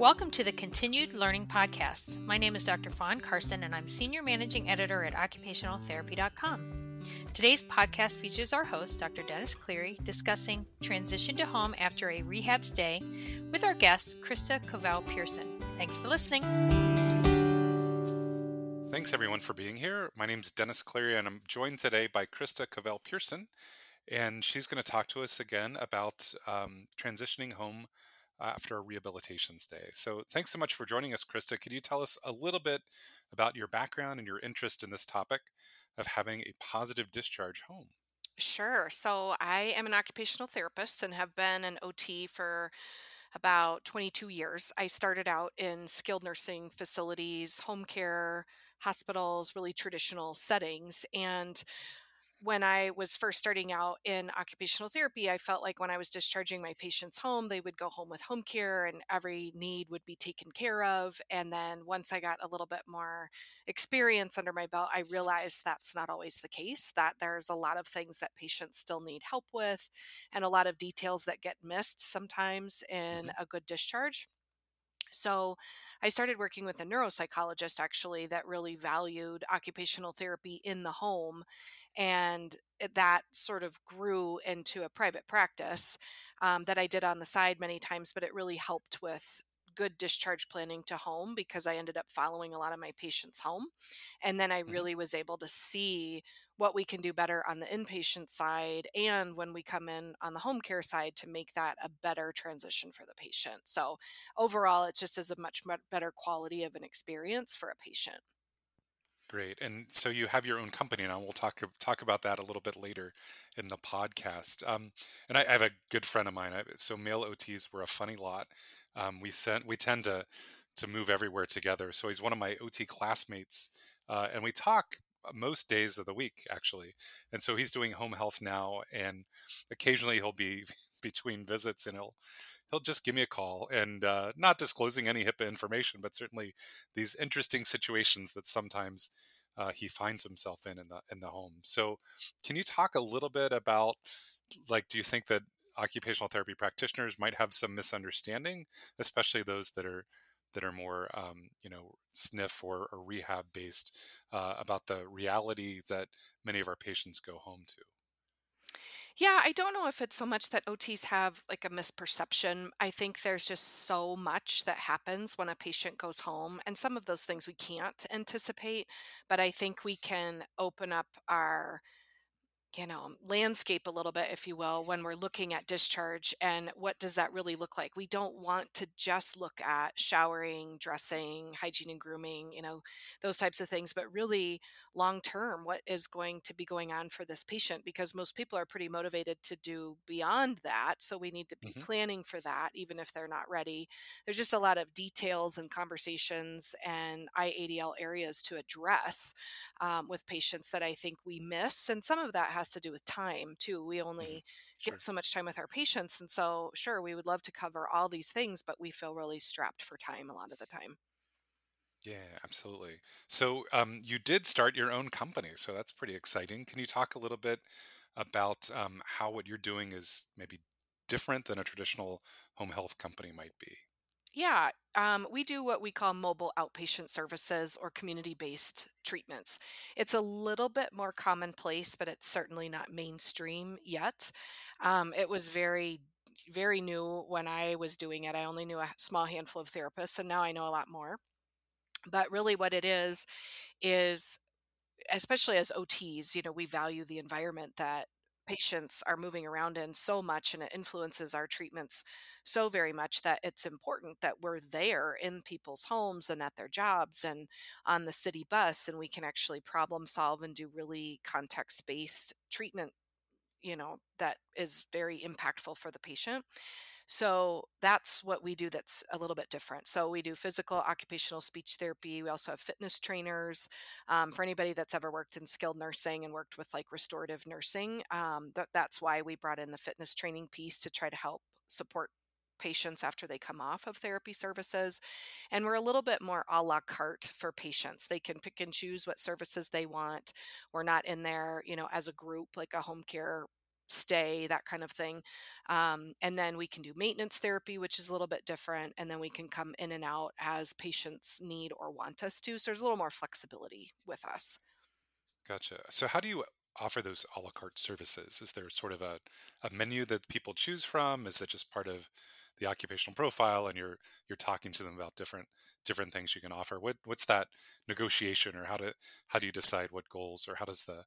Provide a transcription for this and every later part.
Welcome to the Continued Learning Podcast. My name is Dr. Fawn Carson, and I'm Senior Managing Editor at OccupationalTherapy.com. Today's podcast features our host, Dr. Dennis Cleary, discussing transition to home after a rehab stay with our guest, Krista Covell Pierson. Thanks for listening. Thanks, everyone, for being here. My name is Dennis Cleary, and I'm joined today by Krista Covell Pierson, and she's going to talk to us again about um, transitioning home after a rehabilitation stay. So, thanks so much for joining us, Krista. Could you tell us a little bit about your background and your interest in this topic of having a positive discharge home? Sure. So, I am an occupational therapist and have been an OT for about 22 years. I started out in skilled nursing facilities, home care, hospitals, really traditional settings. And when I was first starting out in occupational therapy, I felt like when I was discharging my patients home, they would go home with home care and every need would be taken care of. And then once I got a little bit more experience under my belt, I realized that's not always the case, that there's a lot of things that patients still need help with and a lot of details that get missed sometimes in mm-hmm. a good discharge. So I started working with a neuropsychologist actually that really valued occupational therapy in the home. And that sort of grew into a private practice um, that I did on the side many times, but it really helped with good discharge planning to home because I ended up following a lot of my patients home. And then I mm-hmm. really was able to see what we can do better on the inpatient side and when we come in on the home care side to make that a better transition for the patient. So overall, it just is a much better quality of an experience for a patient. Great. And so you have your own company now. We'll talk talk about that a little bit later in the podcast. Um, and I, I, have a good friend of mine. I, so male OTs were a funny lot. Um, we sent we tend to to move everywhere together. So he's one of my OT classmates, uh, and we talk most days of the week actually. And so he's doing home health now, and occasionally he'll be between visits and he'll he'll just give me a call and uh, not disclosing any HIPAA information, but certainly these interesting situations that sometimes uh, he finds himself in in the in the home. So, can you talk a little bit about like, do you think that occupational therapy practitioners might have some misunderstanding, especially those that are that are more um, you know sniff or, or rehab based uh, about the reality that many of our patients go home to? Yeah, I don't know if it's so much that OTs have like a misperception. I think there's just so much that happens when a patient goes home, and some of those things we can't anticipate, but I think we can open up our you know landscape a little bit if you will when we're looking at discharge and what does that really look like we don't want to just look at showering dressing hygiene and grooming you know those types of things but really long term what is going to be going on for this patient because most people are pretty motivated to do beyond that so we need to be mm-hmm. planning for that even if they're not ready there's just a lot of details and conversations and iadl areas to address um, with patients that i think we miss and some of that has to do with time too we only mm-hmm. sure. get so much time with our patients and so sure we would love to cover all these things but we feel really strapped for time a lot of the time yeah, absolutely. So um, you did start your own company, so that's pretty exciting. Can you talk a little bit about um, how what you're doing is maybe different than a traditional home health company might be? Yeah, um, we do what we call mobile outpatient services or community based treatments. It's a little bit more commonplace, but it's certainly not mainstream yet. Um, it was very very new when I was doing it. I only knew a small handful of therapists, and now I know a lot more. But really, what it is, is especially as OTs, you know, we value the environment that patients are moving around in so much and it influences our treatments so very much that it's important that we're there in people's homes and at their jobs and on the city bus and we can actually problem solve and do really context based treatment you know that is very impactful for the patient so that's what we do that's a little bit different. So we do physical occupational speech therapy. We also have fitness trainers. Um, for anybody that's ever worked in skilled nursing and worked with like restorative nursing, um, that, that's why we brought in the fitness training piece to try to help support patients after they come off of therapy services. And we're a little bit more a la carte for patients. They can pick and choose what services they want. We're not in there, you know, as a group like a home care stay, that kind of thing. Um, and then we can do maintenance therapy, which is a little bit different. And then we can come in and out as patients need or want us to. So there's a little more flexibility with us. Gotcha. So how do you offer those a la carte services? Is there sort of a, a menu that people choose from? Is it just part of the occupational profile and you're you're talking to them about different different things you can offer? What what's that negotiation or how to how do you decide what goals or how does the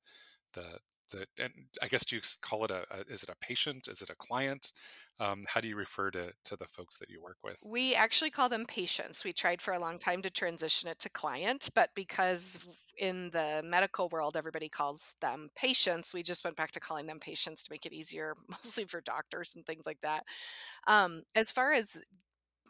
the the and I guess do you call it a, a is it a patient? Is it a client? Um, how do you refer to to the folks that you work with? We actually call them patients. We tried for a long time to transition it to client, but because in the medical world everybody calls them patients, we just went back to calling them patients to make it easier, mostly for doctors and things like that. Um, as far as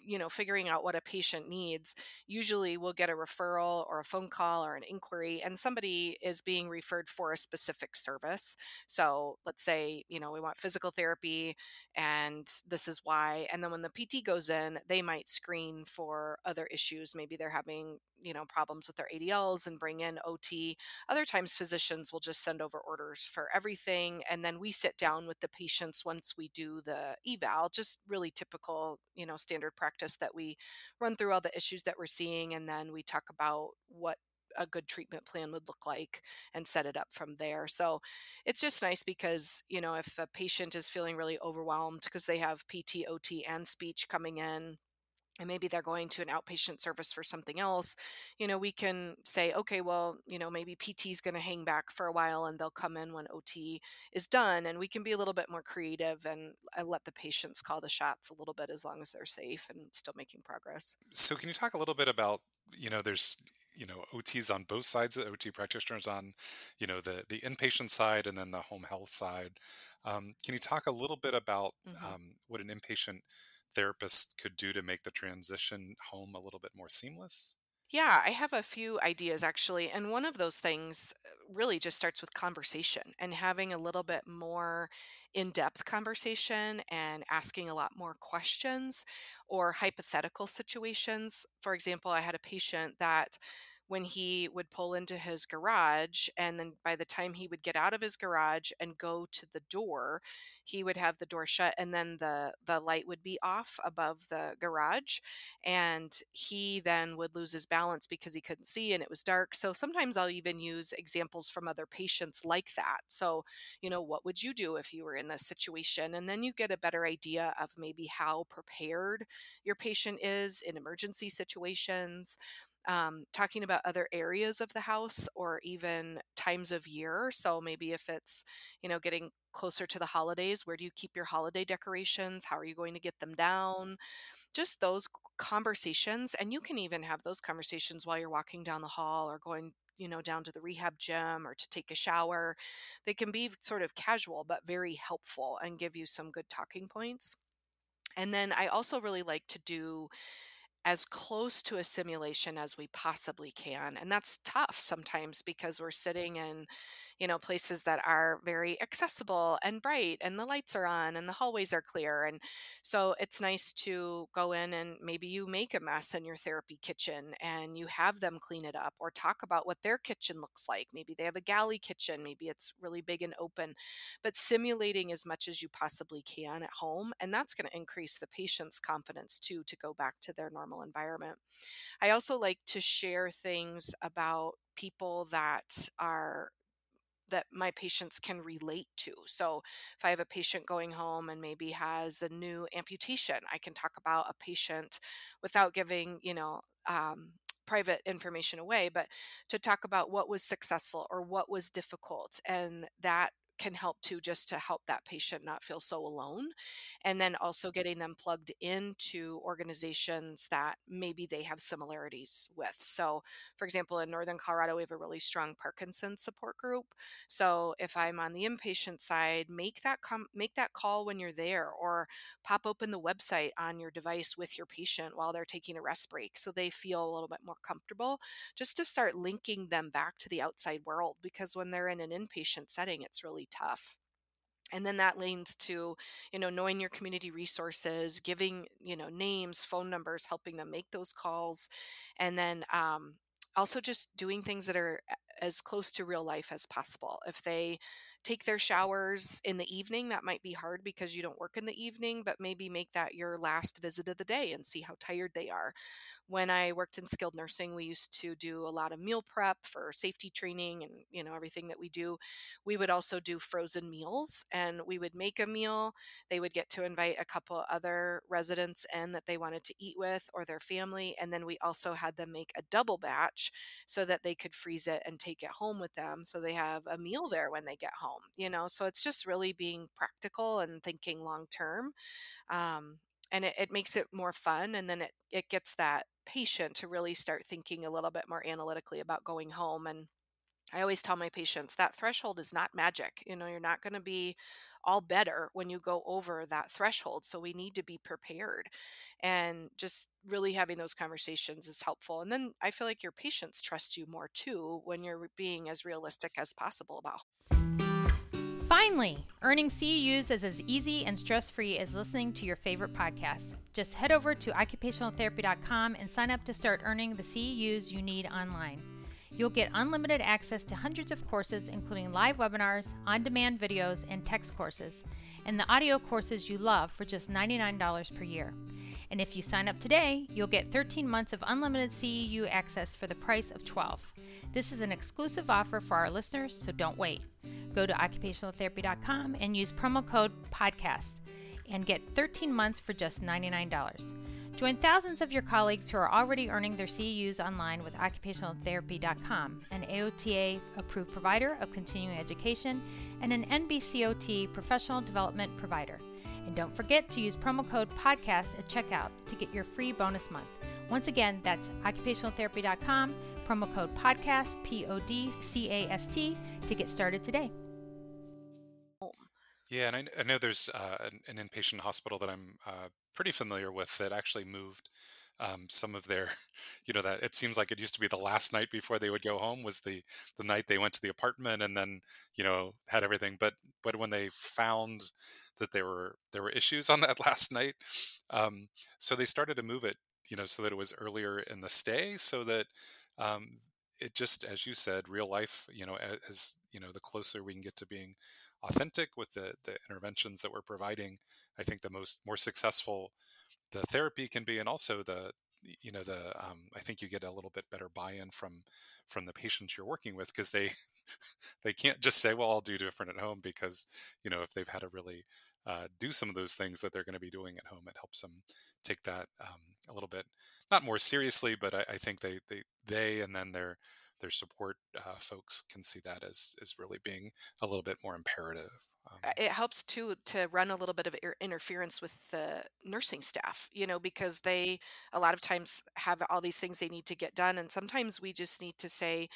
you know figuring out what a patient needs usually we'll get a referral or a phone call or an inquiry and somebody is being referred for a specific service. So let's say you know we want physical therapy and this is why and then when the pt goes in they might screen for other issues. Maybe they're having you know problems with their adls and bring in ot other times physicians will just send over orders for everything and then we sit down with the patients once we do the eval just really typical you know standard practice practice that we run through all the issues that we're seeing and then we talk about what a good treatment plan would look like and set it up from there. So it's just nice because, you know, if a patient is feeling really overwhelmed because they have PT, OT, and speech coming in, and maybe they're going to an outpatient service for something else, you know, we can say, okay, well, you know, maybe PT is going to hang back for a while and they'll come in when OT is done. And we can be a little bit more creative and uh, let the patients call the shots a little bit as long as they're safe and still making progress. So, can you talk a little bit about, you know, there's, you know, OTs on both sides, the OT practitioners on, you know, the, the inpatient side and then the home health side. Um, can you talk a little bit about mm-hmm. um, what an inpatient therapists could do to make the transition home a little bit more seamless? Yeah, I have a few ideas actually. And one of those things uh, really just starts with conversation and having a little bit more in depth conversation and asking a lot more questions or hypothetical situations. For example, I had a patient that when he would pull into his garage and then by the time he would get out of his garage and go to the door he would have the door shut and then the the light would be off above the garage and he then would lose his balance because he couldn't see and it was dark. So sometimes I'll even use examples from other patients like that. So you know what would you do if you were in this situation? And then you get a better idea of maybe how prepared your patient is in emergency situations um, talking about other areas of the house or even times of year. So maybe if it's, you know, getting closer to the holidays, where do you keep your holiday decorations? How are you going to get them down? Just those conversations. And you can even have those conversations while you're walking down the hall or going you know down to the rehab gym or to take a shower they can be sort of casual but very helpful and give you some good talking points and then i also really like to do as close to a simulation as we possibly can. And that's tough sometimes because we're sitting in you know places that are very accessible and bright and the lights are on and the hallways are clear and so it's nice to go in and maybe you make a mess in your therapy kitchen and you have them clean it up or talk about what their kitchen looks like. Maybe they have a galley kitchen maybe it's really big and open but simulating as much as you possibly can at home and that's going to increase the patient's confidence too to go back to their normal environment. I also like to share things about people that are that my patients can relate to. So, if I have a patient going home and maybe has a new amputation, I can talk about a patient without giving, you know, um, private information away, but to talk about what was successful or what was difficult. And that can help too just to help that patient not feel so alone and then also getting them plugged into organizations that maybe they have similarities with. So for example in northern colorado we have a really strong parkinson's support group. So if i'm on the inpatient side make that com- make that call when you're there or pop open the website on your device with your patient while they're taking a rest break so they feel a little bit more comfortable just to start linking them back to the outside world because when they're in an inpatient setting it's really tough and then that leads to you know knowing your community resources giving you know names phone numbers helping them make those calls and then um, also just doing things that are as close to real life as possible if they take their showers in the evening. That might be hard because you don't work in the evening, but maybe make that your last visit of the day and see how tired they are when I worked in skilled nursing, we used to do a lot of meal prep for safety training and you know everything that we do. We would also do frozen meals and we would make a meal. They would get to invite a couple other residents in that they wanted to eat with or their family and then we also had them make a double batch so that they could freeze it and take it home with them so they have a meal there when they get home, you know. So it's just really being practical and thinking long term. Um, and it, it makes it more fun and then it, it gets that patient to really start thinking a little bit more analytically about going home and i always tell my patients that threshold is not magic you know you're not going to be all better when you go over that threshold so we need to be prepared and just really having those conversations is helpful and then i feel like your patients trust you more too when you're being as realistic as possible about Finally, earning CEUs is as easy and stress free as listening to your favorite podcast. Just head over to occupationaltherapy.com and sign up to start earning the CEUs you need online. You'll get unlimited access to hundreds of courses, including live webinars, on demand videos, and text courses, and the audio courses you love for just $99 per year. And if you sign up today, you'll get 13 months of unlimited CEU access for the price of 12. This is an exclusive offer for our listeners, so don't wait. Go to occupationaltherapy.com and use promo code PODCAST and get 13 months for just $99. Join thousands of your colleagues who are already earning their CEUs online with occupationaltherapy.com, an AOTA approved provider of continuing education and an NBCOT professional development provider. And don't forget to use promo code PODCAST at checkout to get your free bonus month. Once again, that's occupationaltherapy.com, promo code PODCAST, P O D C A S T, to get started today. Yeah, and I, I know there's uh, an, an, inpatient hospital that I'm uh, pretty familiar with that actually moved um, some of their, you know, that it seems like it used to be the last night before they would go home was the the night they went to the apartment and then you know had everything. But but when they found that there were there were issues on that last night, um, so they started to move it, you know, so that it was earlier in the stay, so that um, it just as you said, real life, you know, as, you know, the closer we can get to being authentic with the, the interventions that we're providing, I think the most more successful the therapy can be, and also the you know the um, I think you get a little bit better buy-in from from the patients you're working with because they they can't just say, well, I'll do different at home because you know if they've had a really uh, do some of those things that they're going to be doing at home, it helps them take that um, a little bit not more seriously, but I, I think they they they and then their their support uh, folks can see that as as really being a little bit more imperative. Um, it helps too to run a little bit of interference with the nursing staff, you know, because they a lot of times have all these things they need to get done, and sometimes we just need to say,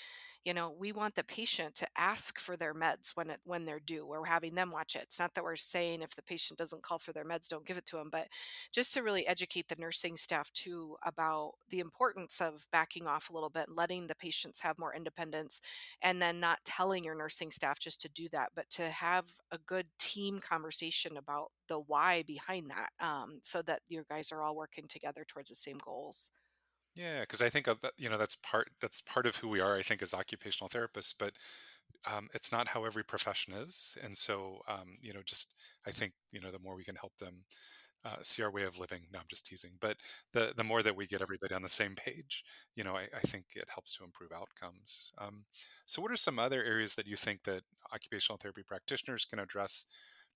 you know we want the patient to ask for their meds when it when they're due we're having them watch it. It's not that we're saying if the patient doesn't call for their meds don't give it to them but just to really educate the nursing staff too about the importance of backing off a little bit and letting the patients have more independence and then not telling your nursing staff just to do that but to have a good team conversation about the why behind that um, so that your guys are all working together towards the same goals yeah, because I think you know that's part that's part of who we are. I think as occupational therapists, but um, it's not how every profession is, and so um, you know, just I think you know the more we can help them uh, see our way of living. No, I'm just teasing, but the the more that we get everybody on the same page, you know, I, I think it helps to improve outcomes. Um, so, what are some other areas that you think that occupational therapy practitioners can address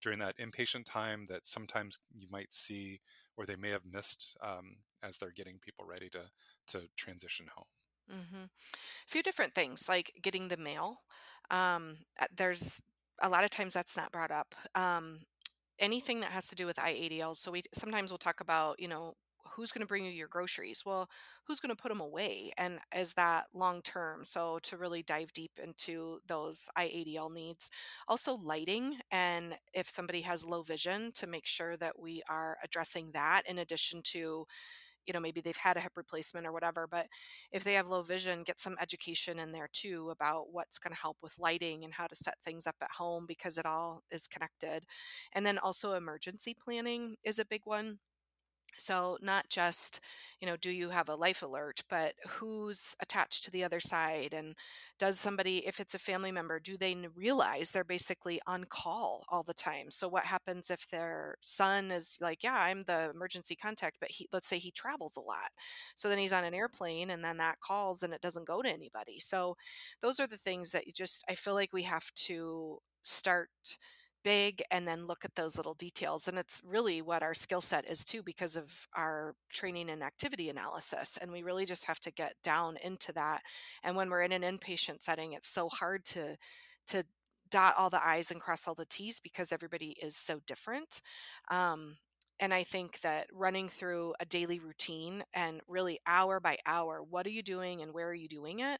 during that inpatient time that sometimes you might see or they may have missed um, as they're getting people ready to to transition home mm-hmm. a few different things like getting the mail um, there's a lot of times that's not brought up um, anything that has to do with iadls so we sometimes we'll talk about you know who's going to bring you your groceries? Well who's going to put them away? And is that long term so to really dive deep into those iadl needs. Also lighting and if somebody has low vision to make sure that we are addressing that in addition to you know maybe they've had a hip replacement or whatever. But if they have low vision get some education in there too about what's going to help with lighting and how to set things up at home because it all is connected. And then also emergency planning is a big one So, not just, you know, do you have a life alert, but who's attached to the other side? And does somebody, if it's a family member, do they realize they're basically on call all the time? So, what happens if their son is like, yeah, I'm the emergency contact, but he, let's say he travels a lot. So then he's on an airplane and then that calls and it doesn't go to anybody. So, those are the things that you just, I feel like we have to start big and then look at those little details. And it's really what our skill set is too, because of our training and activity analysis. And we really just have to get down into that. And when we're in an inpatient setting, it's so hard to to dot all the I's and cross all the T's because everybody is so different. Um, and I think that running through a daily routine and really hour by hour, what are you doing and where are you doing it?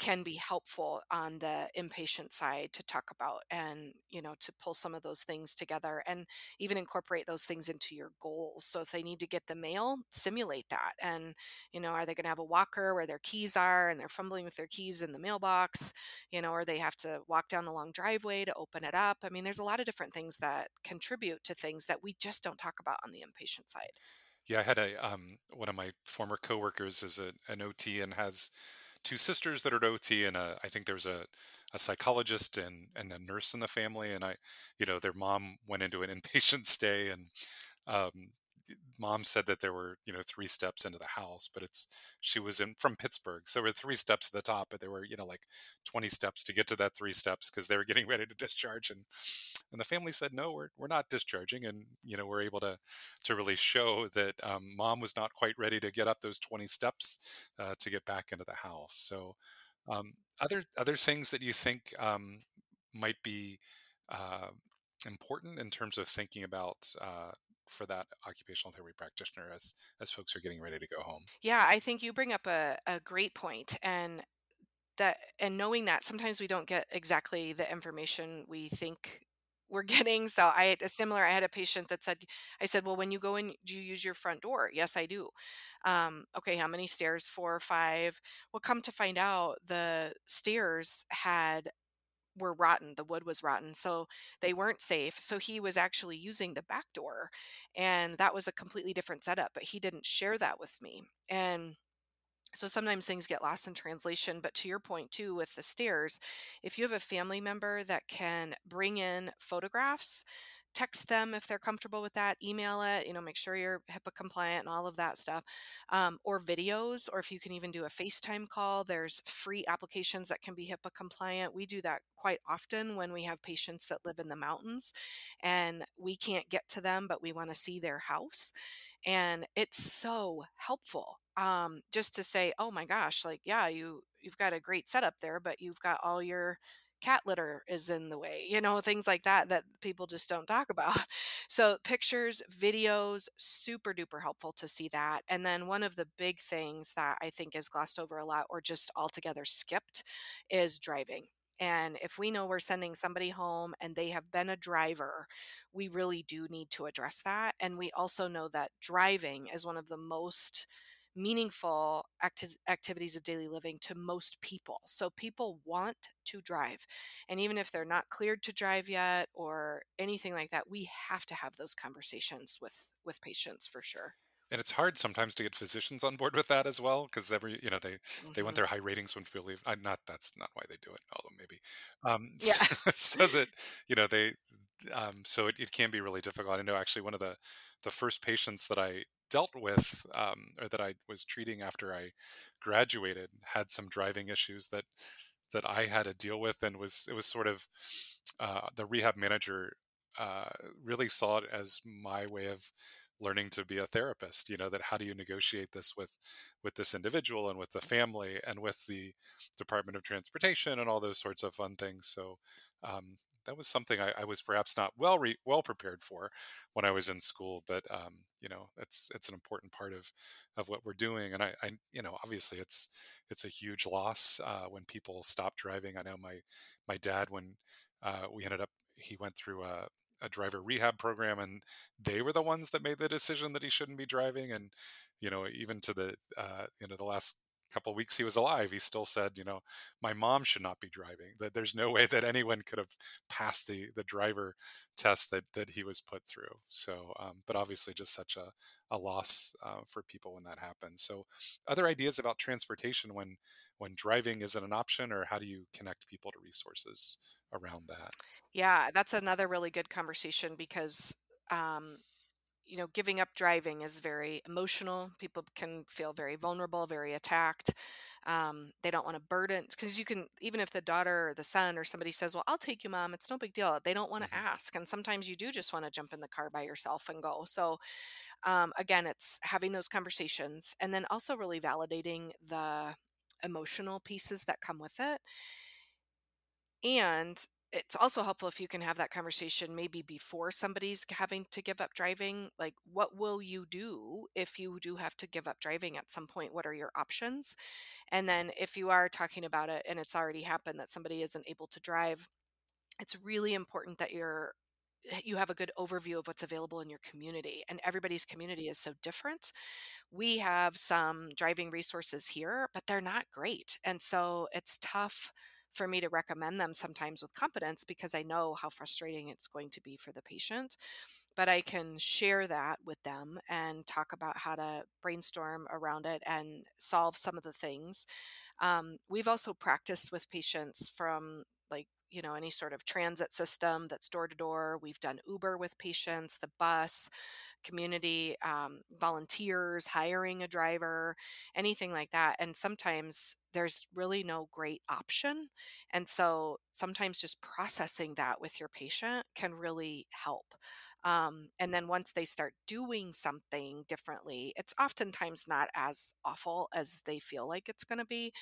Can be helpful on the inpatient side to talk about and you know to pull some of those things together and even incorporate those things into your goals. So if they need to get the mail simulate that and you know are they going to have a walker where their keys are and they're fumbling with their keys in the mailbox you know or they have to walk down the long driveway to open it up. I mean there's a lot of different things that contribute to things that we just don't talk about on the inpatient side. Yeah, I had a um, one of my former coworkers is a, an OT and has two sisters that are at OT, and a, I think there's a, a psychologist and and a nurse in the family, and I, you know, their mom went into an inpatient stay, and um, mom said that there were you know three steps into the house but it's she was in from pittsburgh so there were three steps at the top but there were you know like 20 steps to get to that three steps because they were getting ready to discharge and and the family said no we're, we're not discharging and you know we're able to to really show that um, mom was not quite ready to get up those 20 steps uh, to get back into the house so um, other other things that you think um, might be uh, important in terms of thinking about uh, for that occupational therapy practitioner as as folks are getting ready to go home. yeah i think you bring up a, a great point and that and knowing that sometimes we don't get exactly the information we think we're getting so i had a similar i had a patient that said i said well when you go in do you use your front door? Yes i do. Um, okay how many stairs? Four or five. Well come to find out the stairs had were rotten the wood was rotten so they weren't safe so he was actually using the back door and that was a completely different setup but he didn't share that with me and so sometimes things get lost in translation but to your point too with the stairs if you have a family member that can bring in photographs text them if they're comfortable with that email it you know make sure you're hipaa compliant and all of that stuff um, or videos or if you can even do a facetime call there's free applications that can be hipaa compliant. We do that quite often when we have patients that live in the mountains and we can't get to them but we want to see their house and it's so helpful um, just to say oh my gosh like yeah you you've got a great setup there but you've got all your cat litter is in the way you know things like that that people just don't talk about so pictures videos super duper helpful to see that and then one of the big things that i think is glossed over a lot or just altogether skipped is driving and if we know we're sending somebody home and they have been a driver, we really do need to address that. And we also know that driving is one of the most meaningful acti- activities of daily living to most people. So people want to drive. And even if they're not cleared to drive yet or anything like that, we have to have those conversations with with patients for sure. And it's hard sometimes to get physicians on board with that as well, because every you know they they want hmm their high ratings when people leave. I'm not that's not why they do it, although maybe. Um, Yeah. so, so that you know they um, so it, it can be really difficult. I know actually one of the the first patients that I dealt with um, or that I was treating after I graduated had some driving issues that that I had to deal with, and was it was sort of uh, the rehab manager uh, really saw it as my way of learning to be a therapist you know that how do you negotiate this with with this individual and with the family and with the department of transportation and all those sorts of fun things so um, that was something I, I was perhaps not well re- well prepared for when I was in school, but um, you know, it's it's an important part of of what we're doing. And I, I you know, obviously it's it's a huge loss uh, when people stop driving. I know my my dad when uh, we ended up he went through a a driver rehab program and they were the ones that made the decision that he shouldn't be driving and you know even to the uh, you know the last couple weeks he was alive, he still said, you know, my mom should not be driving. That there's no way that anyone could have passed the the driver test that that he was put through. So, um, but obviously, just such a a loss uh, for people when that happens. So, other ideas about transportation when when driving isn't an option, or how do you connect people to resources around that? Yeah, that's another really good conversation because um, you know, giving up driving is very emotional. People can feel very vulnerable, very attacked. Um, they don't want to burden because you can, even if the daughter or the son or somebody says, Well, I'll take you, mom, it's no big deal. They don't want to hmm ask. And sometimes you do just want to jump in the car by yourself and go. So, um, again, it's having those conversations and then also really validating the emotional pieces that come with it and it's also helpful if you can have that conversation maybe before somebody's having to give up driving. Like, what will you do if you do have to give up driving at some point? What are your options? And then, if you are talking about it and it's already happened that somebody isn't able to drive, it's really important that you're eh, you have a good overview of what's available in your community and everybody's community is so different we have some driving resources here, but they're not great. And so it's tough for me to recommend them sometimes with competence because I know how frustrating it's going to be for the patient. But I can share that with them and talk about how to brainstorm around it and solve some of the things. Um, we've also practiced with patients from like you know any sort of transit system that's door to door we've done uber with patients the bus community um, volunteers, hiring a driver, anything like that. And sometimes there's really no great option. And so sometimes just processing that with your patient can really help. Um, and then once they start doing something differently, it's oftentimes not as awful as they feel like it's going to be,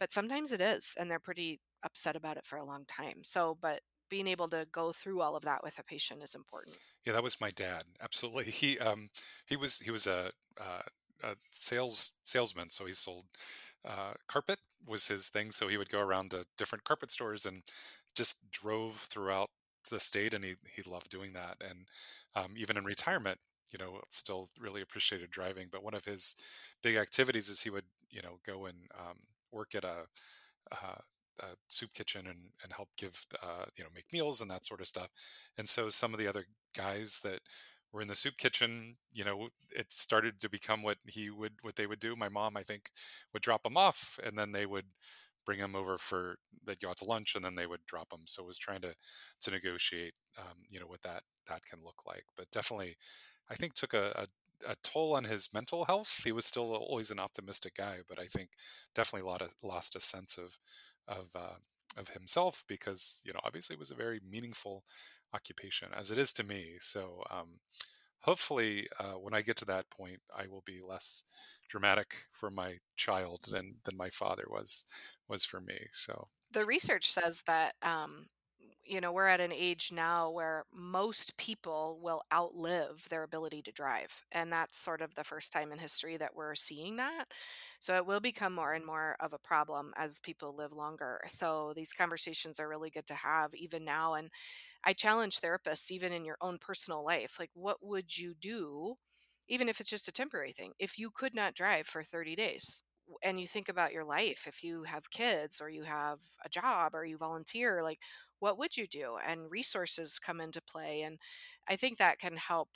but sometimes it is. And they're pretty upset about it for a long time. So, but being able to go through all of that with a patient is important. Yeah, that was my dad. Absolutely. He um he was he was a uh, a sales salesman, so he sold uh, carpet was his thing. So he would go around to different carpet stores and just drove throughout the state, and he he loved doing that. And um, even in retirement, you know, still really appreciated driving. But one of his big activities is he would you know go and um, work at a uh, uh, soup kitchen and and help give uh, you know make meals and that sort of stuff. And so some of the other guys that were in the soup kitchen, you know, it started to become what he would what they would do. My mom, I think, would drop them off, and then they would bring them over for they'd go out to lunch, and then they would drop them. So it was trying to to negotiate, um, you know, what that that can look like. But definitely, I think took a, a a toll on his mental health. He was still always an optimistic guy, but I think definitely a lot of, lost a sense of of uh, of himself because you know obviously it was a very meaningful occupation as it is to me. So um, hopefully uh, when I get to that point, I will be less dramatic for my child than than my father was was for me. So The research says that um, you know, we're at an age now where most people will outlive their ability to drive. And that's sort of the first time in history that we're seeing that. So it will become more and more of a problem as people live longer. So these conversations are really good to have even now. And I challenge therapists, even in your own personal life, like, what would you do, even if it's just a temporary thing, if you could not drive for 30 days? And you think about your life, if you have kids or you have a job or you volunteer, like, what would you do? And resources come into play. And I think that can help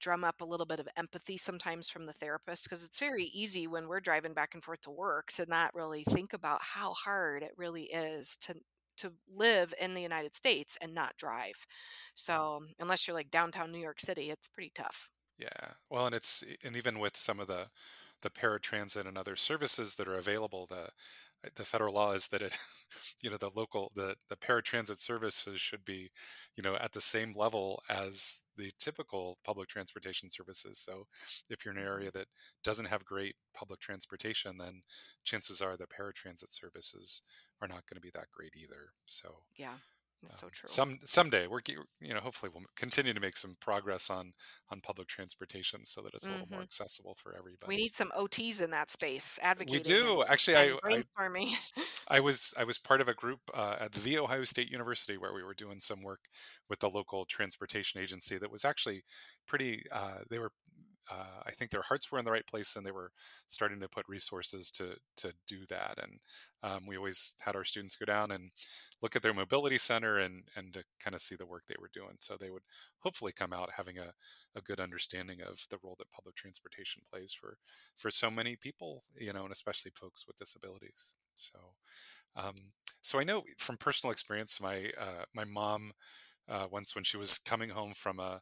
drum up a little bit of empathy sometimes from the therapist because it's very easy when we're driving back and forth to work to not really think about how hard it really is to to live in the United States and not drive. Mm. So, unless you're like downtown New York City, it's pretty tough. yeah, well, and it's and even with some of the the paratransit and other services that are available, the the federal law is that it you know the local the the paratransit services should be you know at the same level as the typical public transportation services. So if you're in an area mm-hmm. that doesn't have great public transportation then chances are the paratransit services are not going to be that great either. So Yeah, it's um, so true. some someday we're you know hopefully we'll continue to make some progress on on public transportation so that it's a little more hmm accessible for everybody. We need some OTs in that space we advocating and, do actually i i. I was I was part of a group uh, at the Ohio State University where we were doing some work with the local transportation agency that was actually pretty. Uh, they were uh, I think their hearts were in the right place and they were starting to put resources to to do that. And um, we always had our students go down and look at their mobility center and and to kind of see the work they were doing. So they would hopefully come out having a, a good understanding of the role that public transportation plays for for so many people, you know, and especially folks with disabilities. So um, so I know from personal experience, my uh, my mom uh, once when she was coming home from a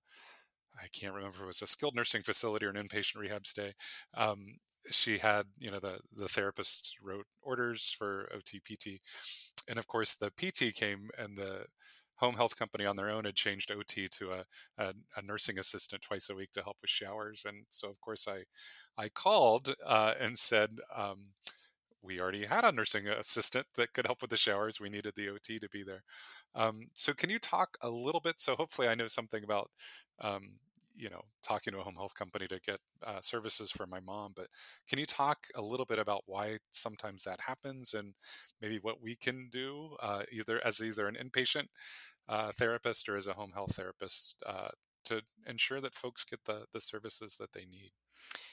I can't remember if it was a skilled nursing facility or an inpatient rehab stay. Um, she had, you know, the the therapist wrote orders for OT and of course the PT came and the home health company on their own had changed OT to a, a, a nursing assistant twice a week to help with showers, and so of course I I called uh, and said. Um, we already had a nursing assistant that could help with the showers. We needed the OT to be there. Um, so, can you talk a little bit? So, hopefully, I know something about um, you know talking to a home health company to get uh, services for my mom but can you talk a little bit about why sometimes that happens and maybe what we can do uh, either as either an inpatient uh, therapist or as a home health therapist uh, to ensure that folks get the the services that they need?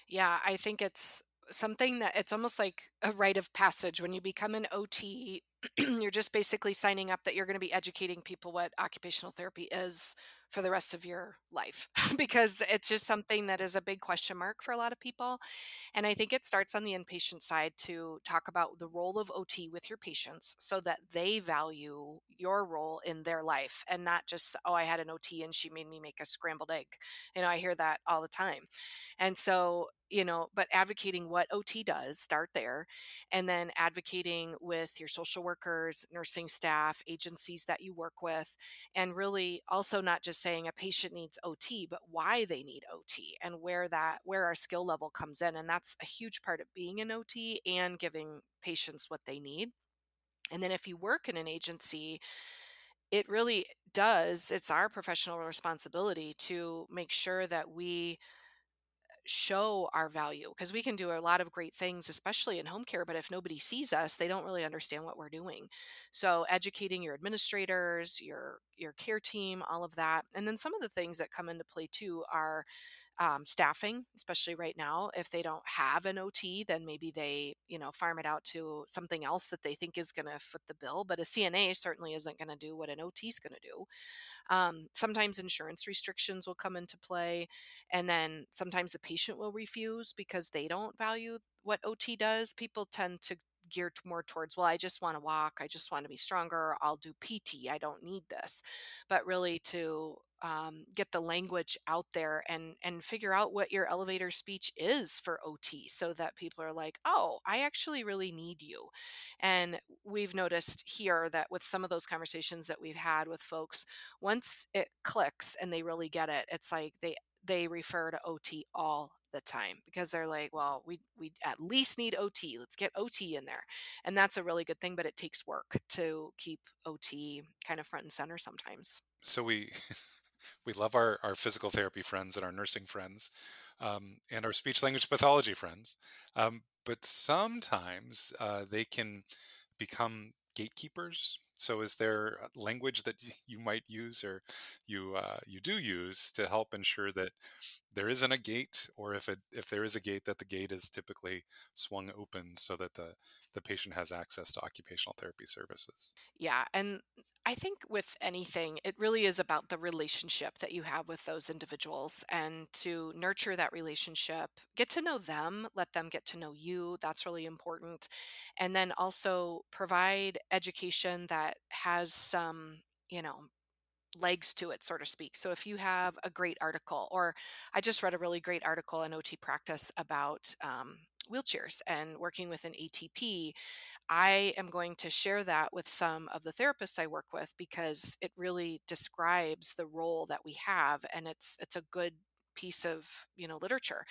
Yeah i think it's something that it's almost like a rite of passage. When you become an ot you're just basically signing up that you're going to be educating people what occupational therapy is for the rest of your life because it's just something that is a big question mark for a lot of people. And I think it starts on the inpatient side to talk about the role of OT with your patients so that they value your role in their life and not just, oh, I had an OT and she made me make a scrambled egg. You know, I hear that all the time. And so you know, but advocating what OT does, start there, and then advocating with your social workers, nursing staff, agencies that you work with, and really also not just saying a patient needs OT, but why they need OT and where that where our skill level comes in, and that's a huge part of being an OT and giving patients what they need. And then if you work in an agency, it really does, it's our professional responsibility to make sure that we show our value because we can do a lot of great things especially in home care but if nobody sees us they don't really understand what we're doing. So educating your administrators your your care team all of that and then some of the things that come into play too are um, staffing, especially right now. If they don't have an OT, then maybe they, you know, farm it out to something else that they think is going to foot the bill. But a CNA certainly isn't going to do what an OT is going to do. Um, sometimes insurance restrictions will come into play, and then sometimes the patient will refuse because they don't value what OT does. People tend to gear more towards, well, I just want to walk, I just want to be stronger, I'll do PT, I don't need this. But really to um, get the language out there and and figure out what your elevator speech is for OT so that people are like, oh, I actually really need you. And we've noticed here that with some of those conversations that we've had with folks, once it clicks and they really get it, it's like they they refer to OT all the time because they're like, well, we we at least need OT. Let's get OT in there. And that's a really good thing, but it takes work to keep OT kind of front and center sometimes. So we we love our, our physical therapy friends and our nursing friends um, and our speech language pathology friends. Um, but sometimes uh, they can become gatekeepers. So, is there language that you might use or you uh, you do use to help ensure that there isn't a gate, or if it if there is a gate, that the gate is typically swung open so that the the patient has access to occupational therapy services? Yeah, and I think with anything, it really is about the relationship that you have with those individuals and to nurture that relationship, get to know them, let them get to know you. That's really important. And then also provide education that has some, you know, legs to it, so to speak. So if you have a great article, or I just read a really great article in OT practice about um, wheelchairs and working with an ATP, I am going to share that with some of the therapists I work with because it really describes the role that we have and it's it's a good piece of, you know, literature.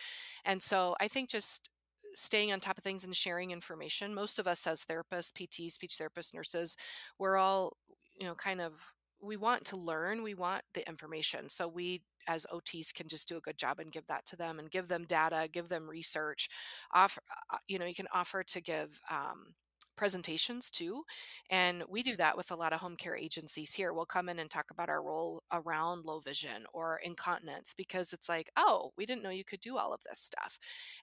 And so I think just staying on top of things and sharing information. Most of us as therapists, PTs, speech therapists, nurses, we're all, you know, kind of we want to learn, we want the information. So we as OTs can just do a good job and give that to them and give them data, give them research. Offer, uh, you know, you can offer to give um, presentations too. And we do that with a lot of home care agencies here. We'll come in and talk about our role around low vision or incontinence because it's like, oh, we didn't know you could do all of this stuff.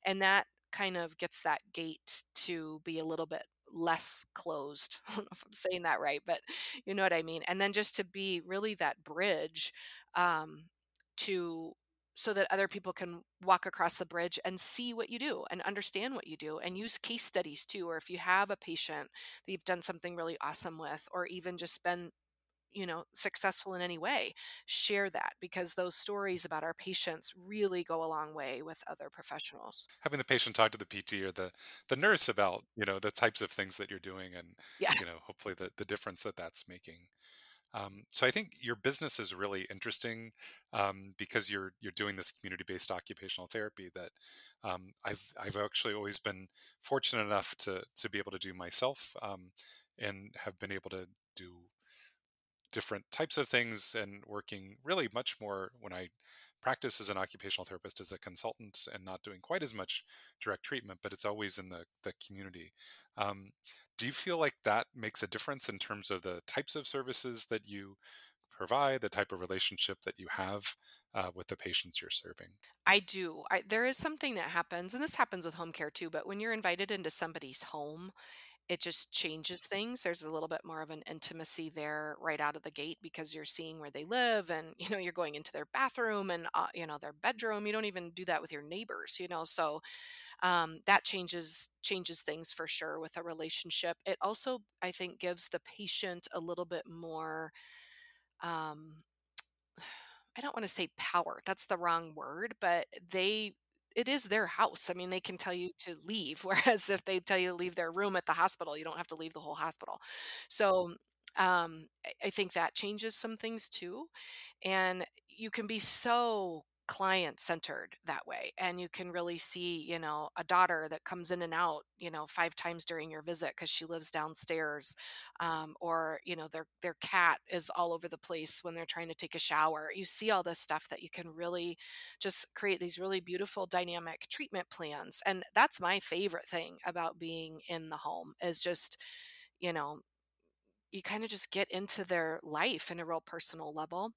And that kind of gets that gate to be a little bit less closed. I don't know if I'm saying that right, but you know what I mean. And then just to be really that bridge um, to so that other people can walk across the bridge and see what you do and understand what you do and use case studies too or if you have a patient that you've done something really awesome with or even just been you know successful in any way share that because those stories about our patients really go a long way with other professionals. Having the patient talk to the pt or the the nurse about you know the types of things that you're doing and yeah. you know hopefully the, the difference that that's making. Um, so I think your business is really interesting um, because you're you're doing this community-based occupational therapy that um, I've I've actually always been fortunate enough to to be able to do myself um, and have been able to do different types of things and working really much more when I practice as an occupational therapist as a consultant and not doing quite as much direct treatment, but it's always in the, the community. Um, do you feel like that makes a difference in terms of the types of services that you provide, the type of relationship that you have uh, with the patients you're serving? I do. I, there is something that happens, and this happens with home care too, but when you're invited into somebody's home, it just changes things. There's a little bit more of an intimacy there right out of the gate because you're seeing where they live and you know you're going into their bathroom and uh, you know their bedroom. You don't even do that with your neighbors, you know. So um, that changes changes things for sure with a relationship. It also I think gives the patient a little bit more um, I don't want to say power. That's the wrong word, but they it is their house. I mean, they can tell you to leave, whereas if they tell you to leave their room at the hospital, you don't have to leave the whole hospital. So um, I, I think that changes some things too. And you can be so client centered that way and you can really see you know a daughter that comes in and out you know five times during your visit because she lives downstairs um, or you know their their cat is all over the place when they're trying to take a shower. You see all this stuff that you can really just create these really beautiful dynamic treatment plans and that's my favorite thing about being in the home is just you know you kind of just get into their life in a real personal level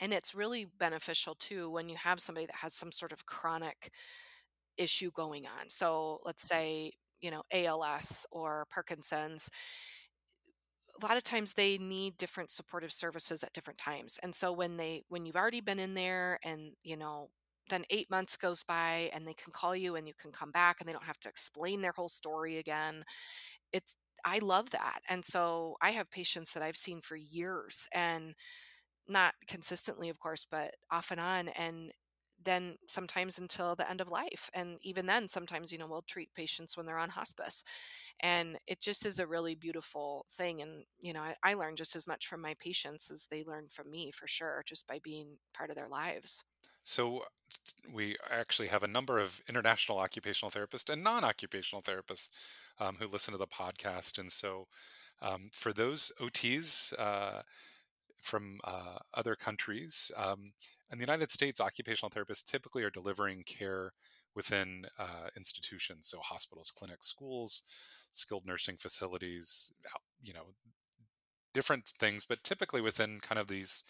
and it's really beneficial too when you have somebody that has some sort of chronic issue going on. So let's mm-hmm. say, you know, ALS or Parkinson's, a lot of times they need different supportive services at different times. And so when they when you've already been in there and, you know, then 8 months goes by and they can call you and you can come back and they don't have to explain their whole story again. It's I love that. And so I have patients that I've seen for years and not consistently, of course, but off and on. And then sometimes until the end of life. And even then, sometimes, you know, we'll treat patients when they're on hospice. And it just is a really beautiful thing. And, you know, I, I learn just as much from my patients as they learn from me for sure, just by being part of their lives. So we actually have a number of international occupational therapists and non-occupational therapists um, who listen to the podcast. And so um, for those OTs, uh, from uh, other countries. Um, in the United States, occupational therapists typically are delivering care within uh, institutions, so hospitals, clinics, schools, skilled nursing facilities, you know, different things, but typically within kind of these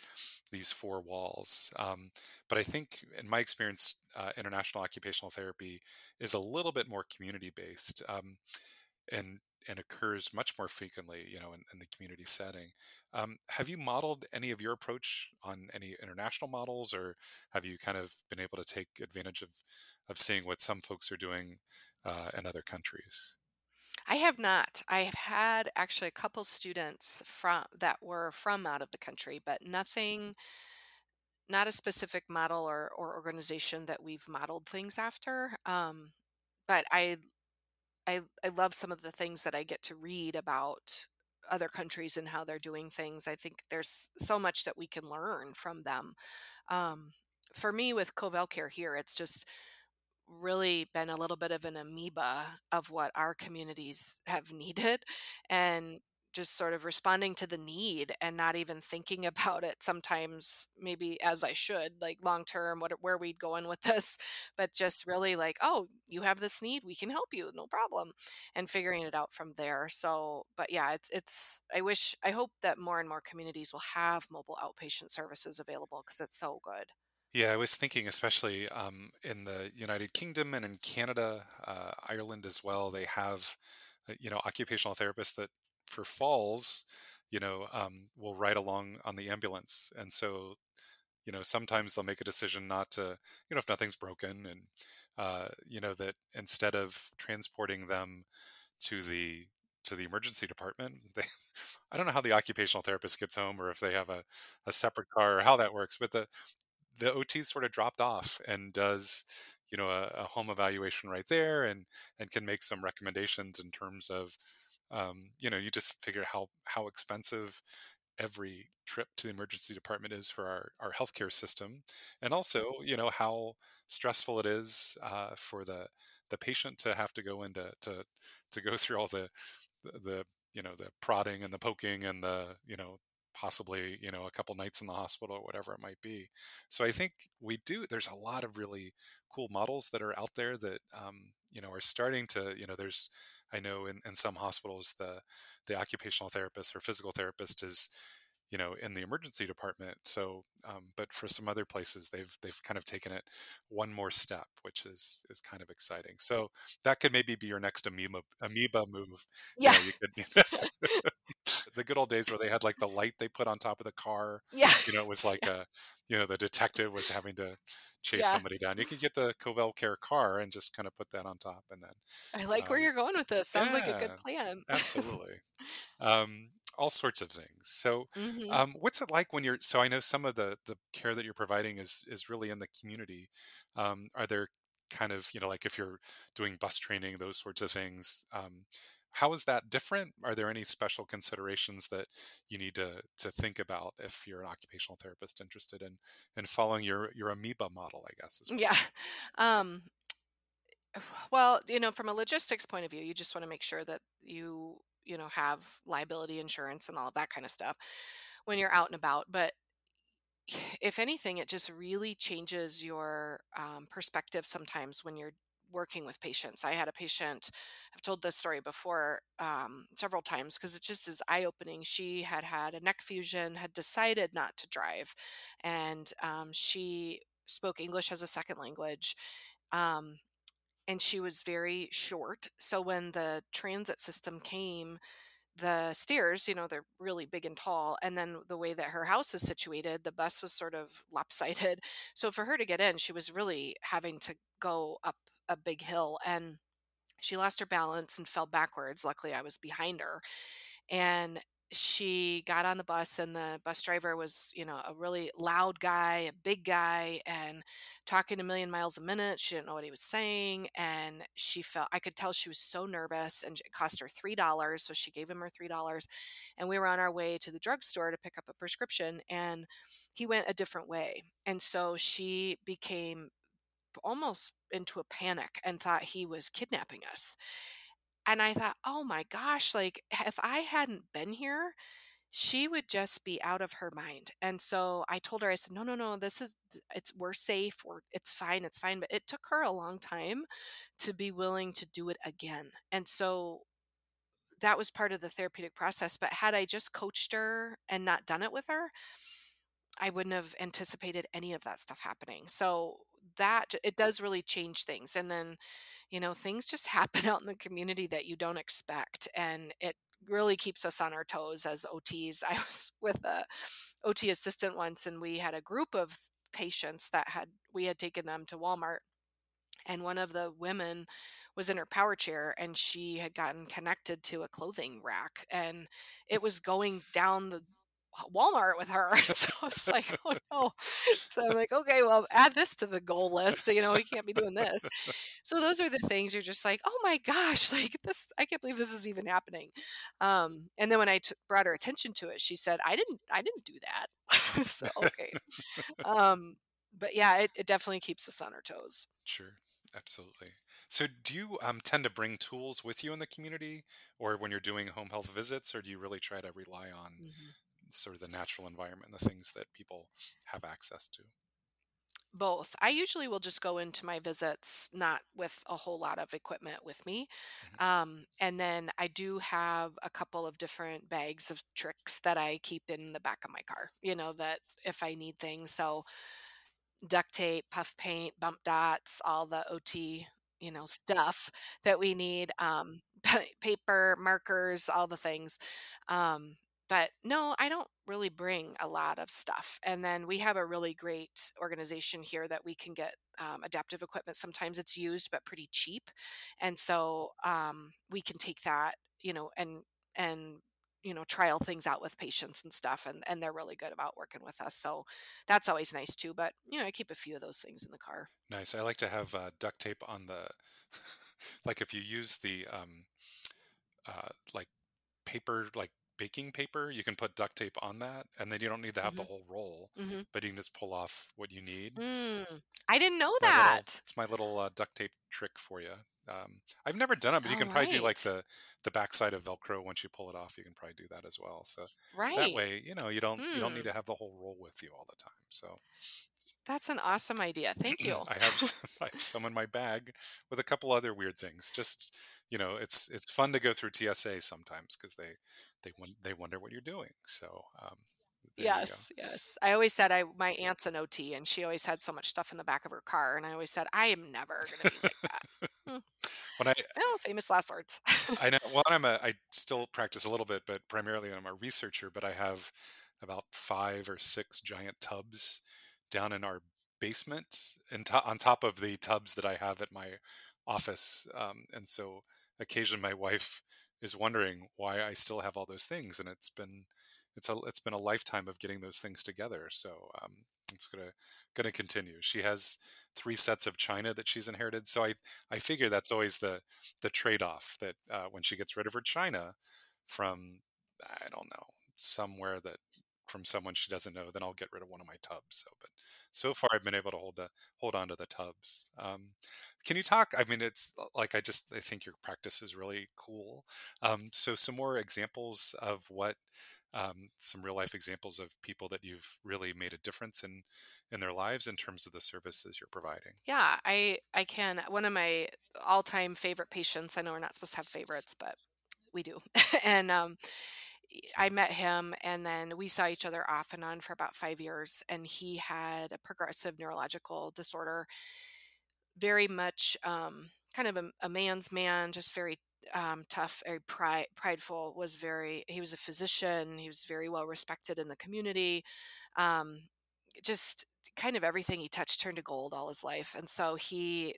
these four walls. Um, but I think, in my experience, uh, international occupational therapy is a little bit more community based. Um, and and occurs much more frequently, you know, in, in the community setting. Um, have you modeled any of your approach on any international models, or have you kind of been able to take advantage of of seeing what some folks are doing uh, in other countries? I have not. I have had actually a couple students from that were from out of the country, but nothing, not a specific model or, or organization that we've modeled things after. Um, but I I I love some of the things that I get to read about other countries and how they're doing things. I think there's so much that we can learn from them. Um, for me, with Covell Care here, it's just really been a little bit of an amoeba of what our communities have needed, and just sort of responding to the need and not even thinking about it sometimes maybe as I should like long term what where we'd going with this but just really like oh you have this need we can help you no problem and figuring it out from there. So but yeah it's it's I wish I hope that more and more communities will have mobile outpatient services available because it's so good. Yeah, I was thinking, especially um, in the United Kingdom and in Canada, uh, Ireland as well, they have, uh, you know, occupational therapists that for falls, you know, um, will ride along on the ambulance. And so, you know, sometimes they'll make a decision not to, you know, if nothing's broken and, uh, you know, that instead of transporting them to the to the emergency department, they, I don't know how the occupational therapist gets home or if they have a, a separate car or how that works, but the the OT sort of dropped off and does you know a, a, home evaluation right there and and can make some recommendations in terms of um, you know you just figure how how expensive every trip to the emergency department is for our, our healthcare system. And also you know how stressful it is uh, for the the patient to have to go into to to go through all the the you know the prodding and the poking and the you know possibly you know a couple nights in the hospital or whatever it might be. So i think we do there's a lot of really cool models that are out there that um, you know are starting to you know there's i know in, in some hospitals the the occupational therapist or physical therapist is you know in the emergency department. So um, but for some other places they've they've kind of taken it one more step which is is kind of exciting. So that could maybe be your next amoeba amoeba move. Yeah. you, know, you could, you know, the good old days where they had like the light they put on top of the car. Yeah. You know, it was like yeah. a, you know, the detective was having to chase yeah. somebody down. You could get the Covell Care car and just kind of put that on top, and then. I like um, where you're going with this. Sounds yeah, like a good plan. absolutely. Um, all sorts of things. So, mm-hmm. um, what's it like when you're? So, I know some of the the care that you're providing is is really in the community. Um, are there kind of you know like if you're doing bus training, those sorts of things? Um, how is that different? Are there any special considerations that you need to to think about if you're an occupational therapist interested in in following your your amoeba model? I guess. Well? Yeah. Um, well, you know, from a logistics point of view, you just want to make sure that you you know have liability insurance and all of that kind of stuff when you're out and about. But if anything, it just really changes your um, perspective sometimes when you're working with patients. I had a patient, I've told this story before um, several times because it just is eye opening. She had had a neck fusion, had decided not to drive, and um, she spoke English as a second language. Um, and she was very short. So when the transit system came, the stairs, you know, they're really big and tall. And then the way that her house is situated, the bus was sort of lopsided. So for her to get in, she was really having to go up a big hill and she lost her balance and fell backwards. Luckily, I was behind her. And she got on the bus and the bus driver was you know a really loud guy a big guy and talking a million miles a minute she didn't know what he was saying and she felt i could tell she was so nervous and it cost her three dollars so she gave him her three dollars and we were on our way to the drugstore to pick up a prescription and he went a different way and so she became almost into a panic and thought he was kidnapping us. And I thought, oh my gosh, like if I hadn't been here, she would just be out of her mind. And so I told her, I said, no, no, no, this is, it's, we're safe, we're, it's fine, it's fine. But it took her a long time to be willing to do it again. And so that was part of the therapeutic process. But had I just coached her and not done it with her, I wouldn't have anticipated any of that stuff happening. So that it does really change things. And then, you know, things just happen out in the community that you don't expect. And it really keeps us on our toes as OTs. I was with a OT assistant once and we had a group of patients that had we had taken them to Walmart and one of the women was in her power chair and she had gotten connected to a clothing rack and it was going down the Walmart with her. so I was like, oh no. So I'm like, okay, well, add this to the goal list. You know, we can't be doing this. So those are the things you're just like, oh my gosh, like this, I can't believe this is even happening. Um, and then when I t- brought her attention to it, she said, I didn't, I didn't do that. so, okay. Um, but yeah, it, it definitely keeps us on our toes. Sure. Absolutely. So, do you um, tend to bring tools with you in the community, or when you're doing home health visits, or do you really try to rely on Mhm. Sort of the natural environment, the things that people have access to? Both. I usually will just go into my visits not with a whole lot of equipment with me. Mhm. Um, and then I do have a couple of different bags of tricks that I keep in the back of my car, you know, that if I need things. So duct tape, puff paint, bump dots, all the OT, you know, stuff that we need, um, pa paper, markers, all the things. Um, but no, I don't really bring a lot of stuff. And then we have a really great organization here that we can get um, adaptive equipment. Sometimes it's used, but pretty cheap. And so um, we can take that, you know, and and you know trial things out with patients and stuff and and they're really good about working with us so that's always nice too but you know i keep a few of those things in the car Nice. I like to have uh, duct tape on the, like if you use the um, uh, like paper, like baking paper, you can put duct tape on that, and then you don't need to have the hmm whole roll, hmm but you can just pull off what you need. mm, i didn't know My little, that it's my little uh, duct tape trick for you. Um, I've never done it, but you all can probably do like the the backside of Velcro. Once you pull it off, you can probably do that as well. So that way, you know, you don't you don't need mm, to have the whole roll with you all the time. So that's an awesome idea thank you I have s- I have some in my bag with a couple other weird things. Just you know, it's it's fun to go through TSA sometimes because they they they wonder what you're doing. So um, yes yes i always said i my aunt's an ot and she always had so much stuff in the back of her car and i always said i am never going to be like that Hmm. When I oh famous last words I know well I'm a I still practice a little bit, but primarily I'm a researcher. But I have about five or six giant tubs down in our basement, and to- on top of the tubs that I have at my office. Um, and so occasionally my wife is wondering why I still have all those things, and it's been it's a it's been a lifetime of getting those things together. So um, it's gonna gonna continue. She has three sets of china that she's inherited, so I I figure that's always the the trade off that uh, when she gets rid of her china from I don't know somewhere that from someone she doesn't know, then I'll get rid of one of my tubs. So, but so far I've been able to hold the hold on to the tubs. Um, can you talk? I mean, it's uh, like I just I think your practice is really cool. Um, so, some more examples of what um, some real life examples of people that you've really made a difference in in their lives in terms of the services you're providing. yeah i i can one of my all-time favorite patients i know we're not supposed to have favorites but we do and um I met him and then we saw each other off and on for about 5 years and he had a progressive neurological disorder, very much um kind of a, a man's man, just very um tough, very pride prideful, was very he was a physician, he was very well respected in the community. Um just kind of everything he touched turned to gold all his life. And so he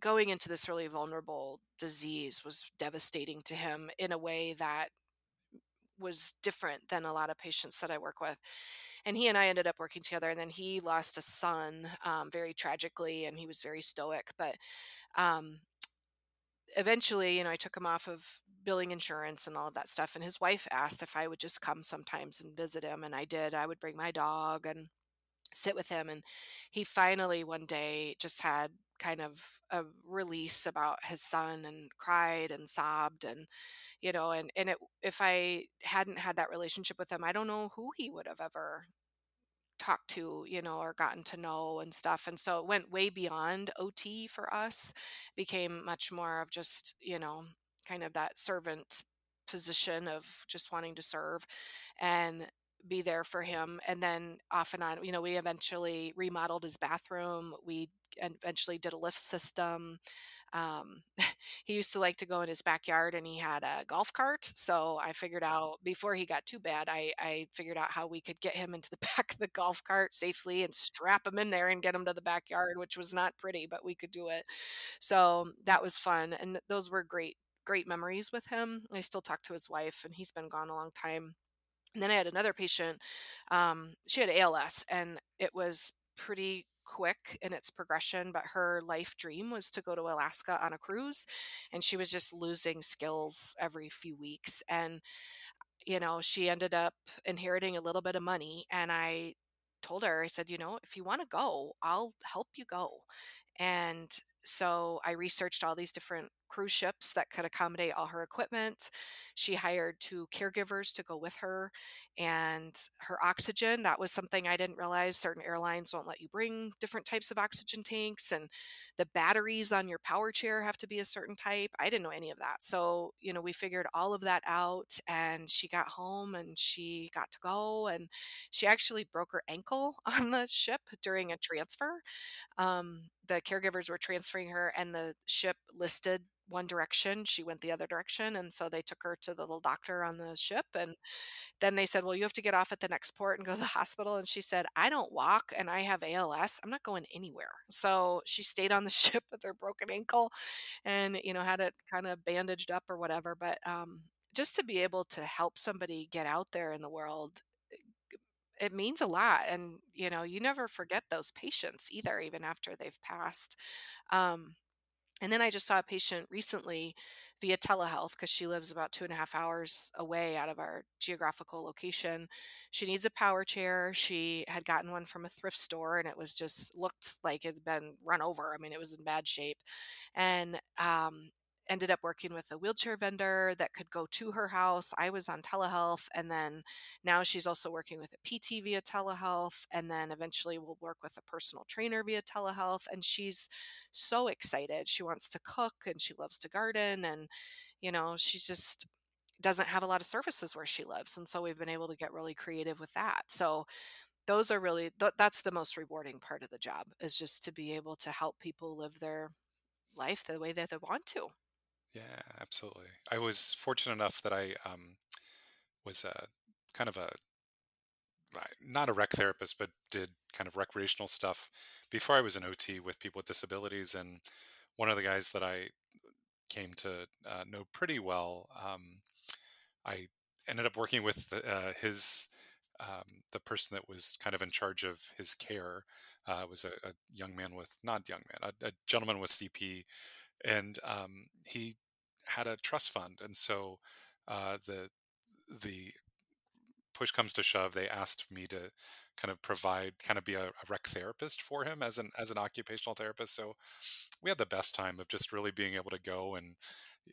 going into this really vulnerable disease was devastating to him in a way that was different than a lot of patients that I work with. And he and I ended up working together. And then he lost a son um, very tragically, and he was very stoic. But um, eventually, you know, I took him off of billing insurance and all of that stuff. And his wife asked if I would just come sometimes and visit him. And I did. I would bring my dog and sit with him. And he finally one day just had kind of a release about his son and cried and sobbed and you know and and it if i hadn't had that relationship with him i don't know who he would have ever talked to you know or gotten to know and stuff and so it went way beyond ot for us became much more of just you know kind of that servant position of just wanting to serve and be there for him and then off and on you know we eventually remodeled his bathroom we eventually did a lift system um, he used to like to go in his backyard and he had a golf cart. So I figured out before he got too bad, I, I figured out how we could get him into the back of the golf cart safely and strap him in there and get him to the backyard, which was not pretty, but we could do it. So that was fun. And those were great, great memories with him. I still talk to his wife and he's been gone a long time. And then I had another patient. Um, she had ALS and it was pretty quick in its progression, but her life dream was to go to Alaska on a cruise. And she was just losing skills every few weeks. And, you know, she ended up inheriting a little bit of money. And I told her, I said, you know, if you want to go, I'll help you go. And so I researched all these different cruise ships that could accommodate all her equipment. She hired two caregivers to go with her and her oxygen. That was something I didn't realize. Certain airlines won't let you bring different types of oxygen tanks, and the batteries on your power chair have to be a certain type. I didn't know any of that. So, you know, we figured all of that out, and she got home and she got to go. And she actually broke her ankle on the ship during a transfer um, the caregivers were transferring her, and the ship listed one direction. She went the other direction. And so they took her to the little doctor on the ship. And then they said, Well, you have to get off at the next port and go to the hospital. And she said, I don't walk and I have ALS. I'm not going anywhere. So she stayed on the ship with her broken ankle and, you know, had it kind of bandaged up or whatever. But um, just to be able to help somebody get out there in the world it means a lot and you know you never forget those patients either even after they've passed um, and then i just saw a patient recently via telehealth because she lives about two and a half hours away out of our geographical location. She needs a power chair she had gotten one from a thrift store and it was just looked like it had been run over i mean it was in bad shape and um, ended up working with a wheelchair vendor that could go to her house. I was on telehealth, and then now she's also working with a PT via telehealth, and then eventually we'll work with a personal trainer via telehealth. And she's so excited. She wants to cook and she loves to garden, and you know, she's just doesn't have a lot of services where she lives and so we've been able to get really creative with that so those are really th- that's the most rewarding part of the job is just to be able to help people live their life the way that they want to Yeah, absolutely. I was fortunate enough that I um, was a kind of a not a rec therapist, but did kind of recreational stuff before I was an OT with people with disabilities. And one of the guys that I came to uh, know pretty well, um, I ended up working with the, uh, his um, the person that was kind of in charge of his care uh, was a, a young man with not young man, a, a gentleman with CP, and um, he had a trust fund, and so uh, the the push comes to shove, they asked me to kind of provide, kind of be a, a rec therapist for him as an as an occupational therapist. So we had the best time of just really being able to go and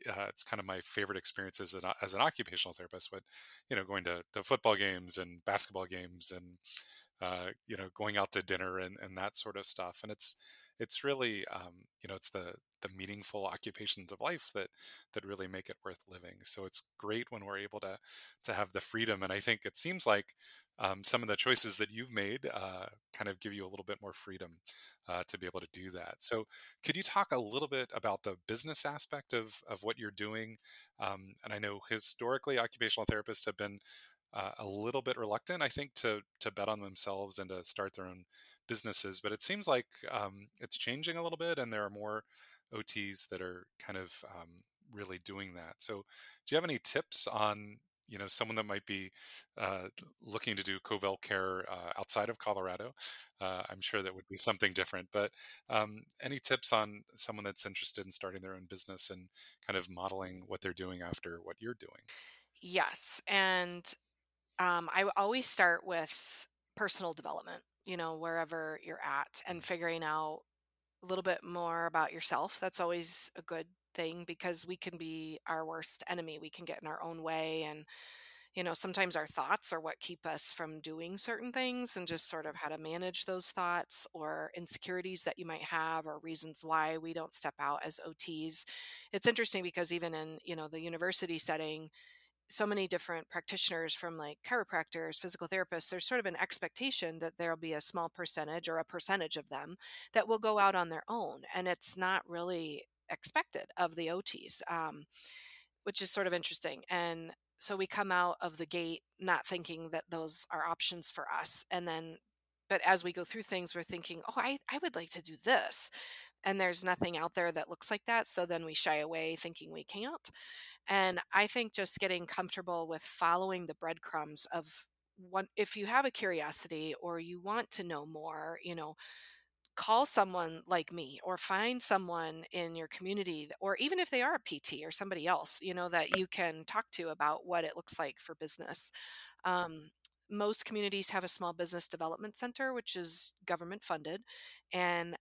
uh, it's kind of my favorite experience as an, as an occupational therapist but you know going to, to football games and basketball games and uh, you know going out to dinner and, and that sort of stuff and it's it's really um, you know it's the the meaningful occupations of life that that really make it worth living so it's great when we're able to to have the freedom and i think it seems like um, some of the choices that you've made uh, kind of give you a little bit more freedom uh, to be able to do that so could you talk a little bit about the business aspect of of what you're doing? Um, and i know historically occupational therapists have been uh, a little bit reluctant, I think, to to bet on themselves and to start their own businesses. But it seems like um, it's changing a little bit, and there are more OTs that are kind of um, really doing that. So, do you have any tips on you know someone that might be uh, looking to do Covell care uh, outside of Colorado? Uh, I'm sure that would be something different. But um, any tips on someone that's interested in starting their own business and kind of modeling what they're doing after what you're doing? yes and um, I always start with personal development, you know, wherever you're at, and Mm, figuring out a little bit more about yourself. That's always a good thing because we can be our worst enemy. We can get in our own way. And, you know, sometimes our thoughts are what keep us from doing certain things and just sort of how to manage those thoughts or insecurities that you might have or reasons why we don't step out as OTs. It's interesting because even in, you know, the university setting, so many different practitioners from like chiropractors, physical therapists, there's sort of an expectation that there'll be a small percentage or a percentage of them that will go out on their own. And it's not really expected of the OTs, um, which is sort of interesting. And so we come out of the gate not thinking that those are options for us. And then, but as we go through things, we're thinking, oh, I, I would like to do this. And there's nothing out there that looks like that. So then we shy away thinking we can't. And I think just getting comfortable with following the breadcrumbs of one if you have a curiosity or you want to know more, you know, call someone like me or find someone in your community or even if they are a PT or somebody else, you know, that you can talk to about what it looks like for business. Um, most communities have a small business development center, which is government funded. And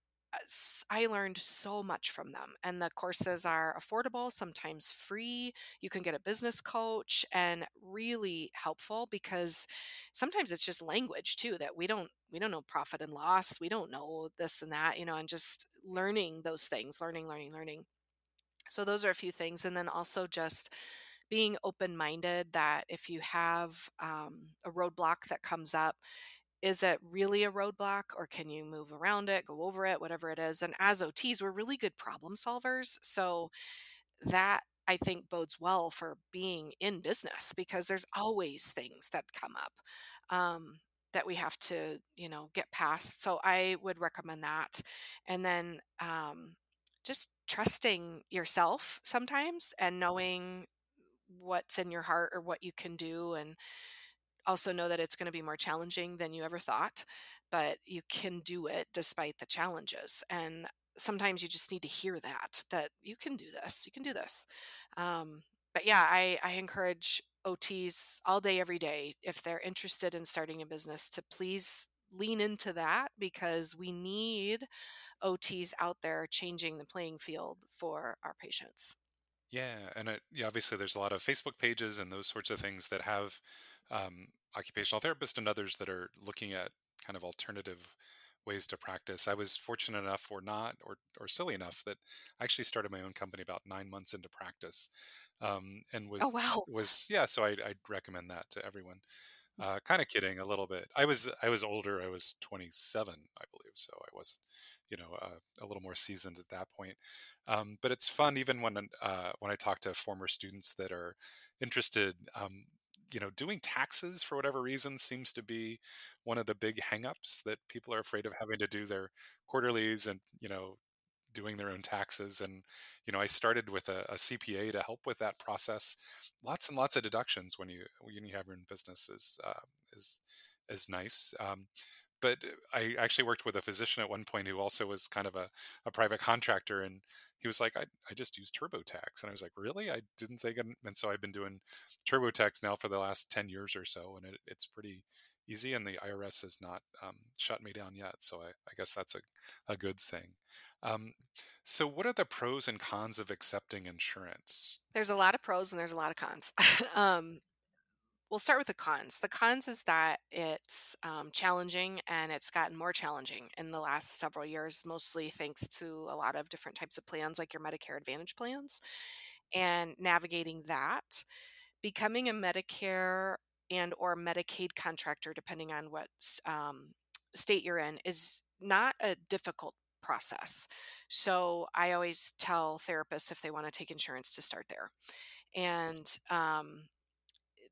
I learned so much from them. And the courses are affordable, sometimes free. You can get a business coach and really helpful because sometimes it's just language too that we don't we don't know profit and loss. We don't know this and that, you know, and just learning those things, learning, learning, learning. So those are a few things. And then also just being open minded that if you have um, a roadblock that comes up, is it really a roadblock or can you move around it, go over it, whatever it is? And as OTs, we're really good problem solvers. So that I think bodes well for being in business because there's always things that come up um, that we have to, you know, get past. So I would recommend that. And then um, just trusting yourself sometimes and knowing what's in your heart or what you can do and also know that it's going to be more challenging than you ever thought, but you can do it despite the challenges. And sometimes you just need to hear that that you can do this, you can do this. Um, but yeah, I, I encourage OTs all day, every day, if they're interested in starting a business, to please lean into that because we need OTs out there changing the playing field for our patients. Yeah, and it, yeah, obviously there's a lot of Facebook pages and those sorts of things that have um, occupational therapists and others that are looking at kind of alternative ways to practice. I was fortunate enough, or not, or or silly enough, that I actually started my own company about nine months into practice, um, and was Oh, wow. was yeah. So I, I'd recommend that to everyone. Uh, kind of kidding a little bit. I was I was older. I was 27, I believe, so I was, you know, uh, a little more seasoned at that point. Um, but it's fun even when uh, when I talk to former students that are interested. Um, you know, doing taxes for whatever reason seems to be one of the big hangups that people are afraid of having to do their quarterlies and you know doing their own taxes. And you know, I started with a, a CPA to help with that process. Lots and lots of deductions when you when you have your own business is uh, is is nice. Um, but I actually worked with a physician at one point who also was kind of a, a private contractor, and he was like, I, I just use TurboTax. And I was like, really? I didn't think. And, and so I've been doing TurboTax now for the last 10 years or so, and it, it's pretty easy. And the IRS has not um, shut me down yet. So I, I guess that's a, a good thing. Um, so, what are the pros and cons of accepting insurance? There's a lot of pros and there's a lot of cons. um, we'll start with the cons. The cons is that it's um, challenging and it's gotten more challenging in the last several years, mostly thanks to a lot of different types of plans like your Medicare Advantage plans and navigating that. Becoming a Medicare and or Medicaid contractor, depending on what um, state you're in, is not a difficult process. So I always tell therapists if they want to take insurance to start there. And um,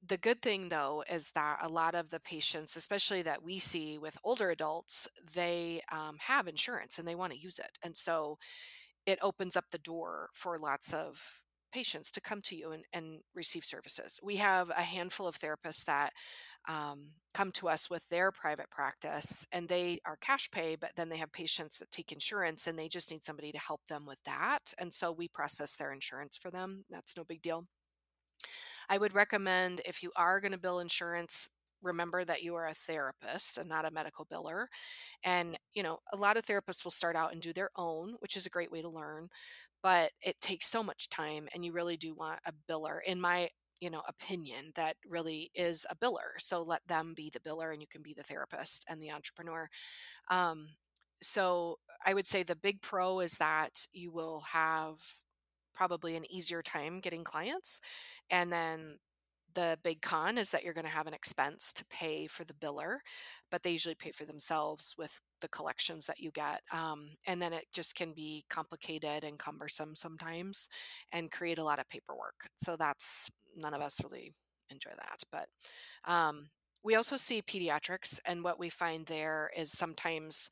the good thing though is that a lot of the patients especially that we see with older adults they um, have insurance and they want to use it and so it opens up the door for lots of patients to come to you and, and receive services. We have a handful of therapists that um, come to us with their private practice and they are cash pay but then they have patients that take insurance and they just need somebody to help them with that and so we process their insurance for them. That's no big deal. I would recommend if you are going to bill insurance, remember that you are a therapist and not a medical biller. And, you know, a lot of therapists will start out and do their own, which is a great way to learn, but it takes so much time and you really do want a biller in my you know opinion that really is a biller so let them be the biller and you can be the therapist and the entrepreneur um, so i would say the big pro is that you will have probably an easier time getting clients. And then the big con is that you're going to have an expense to pay for the biller, but they usually pay for themselves with the collections that you get. Um, and then it just can be complicated and cumbersome sometimes and create a lot of paperwork. So that's none of us really enjoy that. But um, we also see pediatrics, and what we find there is sometimes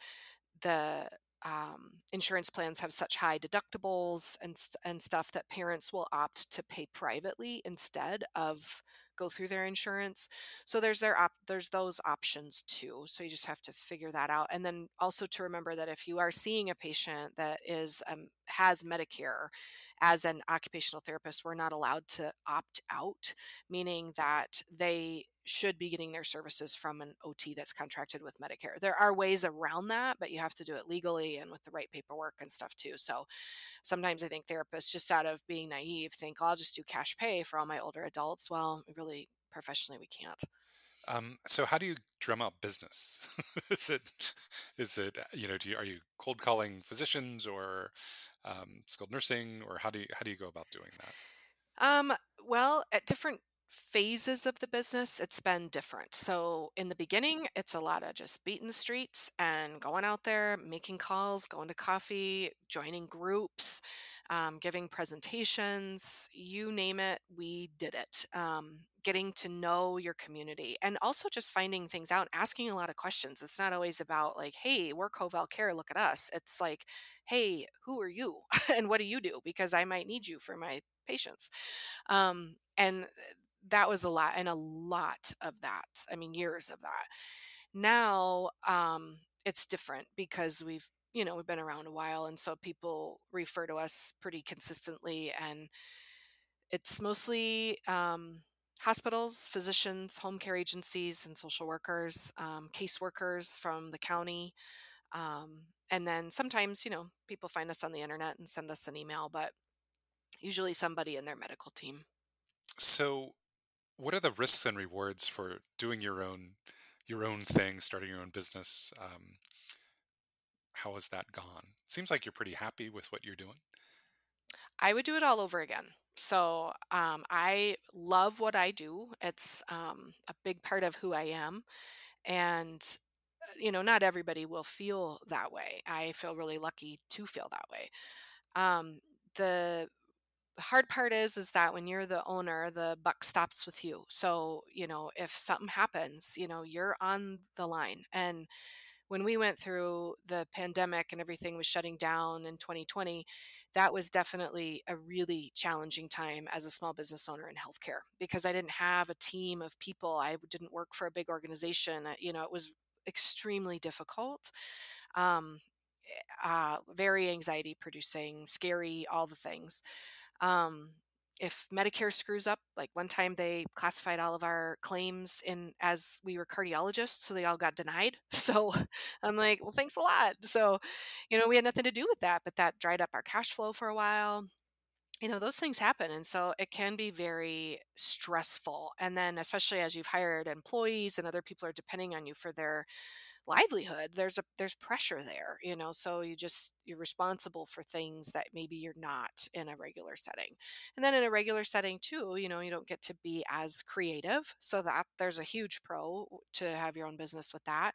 the um, insurance plans have such high deductibles and and stuff that parents will opt to pay privately instead of go through their insurance. So there's their op- there's those options too. So you just have to figure that out, and then also to remember that if you are seeing a patient that is um, has Medicare as an occupational therapist, we're not allowed to opt out, meaning that they should be getting their services from an OT that's contracted with Medicare. There are ways around that, but you have to do it legally and with the right paperwork and stuff too. So sometimes I think therapists, just out of being naive, think, oh, I'll just do cash pay for all my older adults. Well, really, professionally, we can't. Um, so how do you drum up business? is it is it you know do you, are you cold calling physicians or um, skilled nursing or how do you how do you go about doing that? Um, well, at different phases of the business, it's been different. So in the beginning, it's a lot of just beating the streets and going out there, making calls, going to coffee, joining groups, um, giving presentations, you name it, we did it. Um, getting to know your community and also just finding things out, asking a lot of questions. It's not always about like, hey, we're Covell Care, look at us. It's like, hey, who are you and what do you do? Because I might need you for my patients. Um, and that was a lot and a lot of that. I mean, years of that. Now, um, it's different because we've you know we've been around a while and so people refer to us pretty consistently and it's mostly um, hospitals physicians home care agencies and social workers um, caseworkers from the county um, and then sometimes you know people find us on the internet and send us an email but usually somebody in their medical team. So what are the risks and rewards for doing your own your own thing starting your own business um, how has that gone? Seems like you're pretty happy with what you're doing. I would do it all over again. So um, I love what I do. It's um, a big part of who I am. And, uh, you know, not everybody will feel that way. I feel really lucky to feel that way. Um, the hard part is is that when you're the owner the buck stops with you so you know if something happens you know you're on the line and when we went through the pandemic and everything was shutting down in 2020, that was definitely a really challenging time as a small business owner in healthcare because I didn't have a team of people. I didn't work for a big organization. You know, it was extremely difficult. Um, eh, uh, very anxiety producing, scary, all the things. Um, if Medicare screws up, like one time they classified all of our claims in as we were cardiologists, so they all got denied. So I'm like, well, thanks a lot. So, you know, we had nothing to do with that, but that dried up our cash flow for a while. You know, those things happen. And so it can be very stressful. And then, especially as you've hired employees and other people are depending on you for their livelihood there's a there's pressure there you know so you just you're responsible for things that maybe you're not in a regular setting. And then in a regular setting too you know you don't get to be as creative so that there's a huge pro to have your own business with that.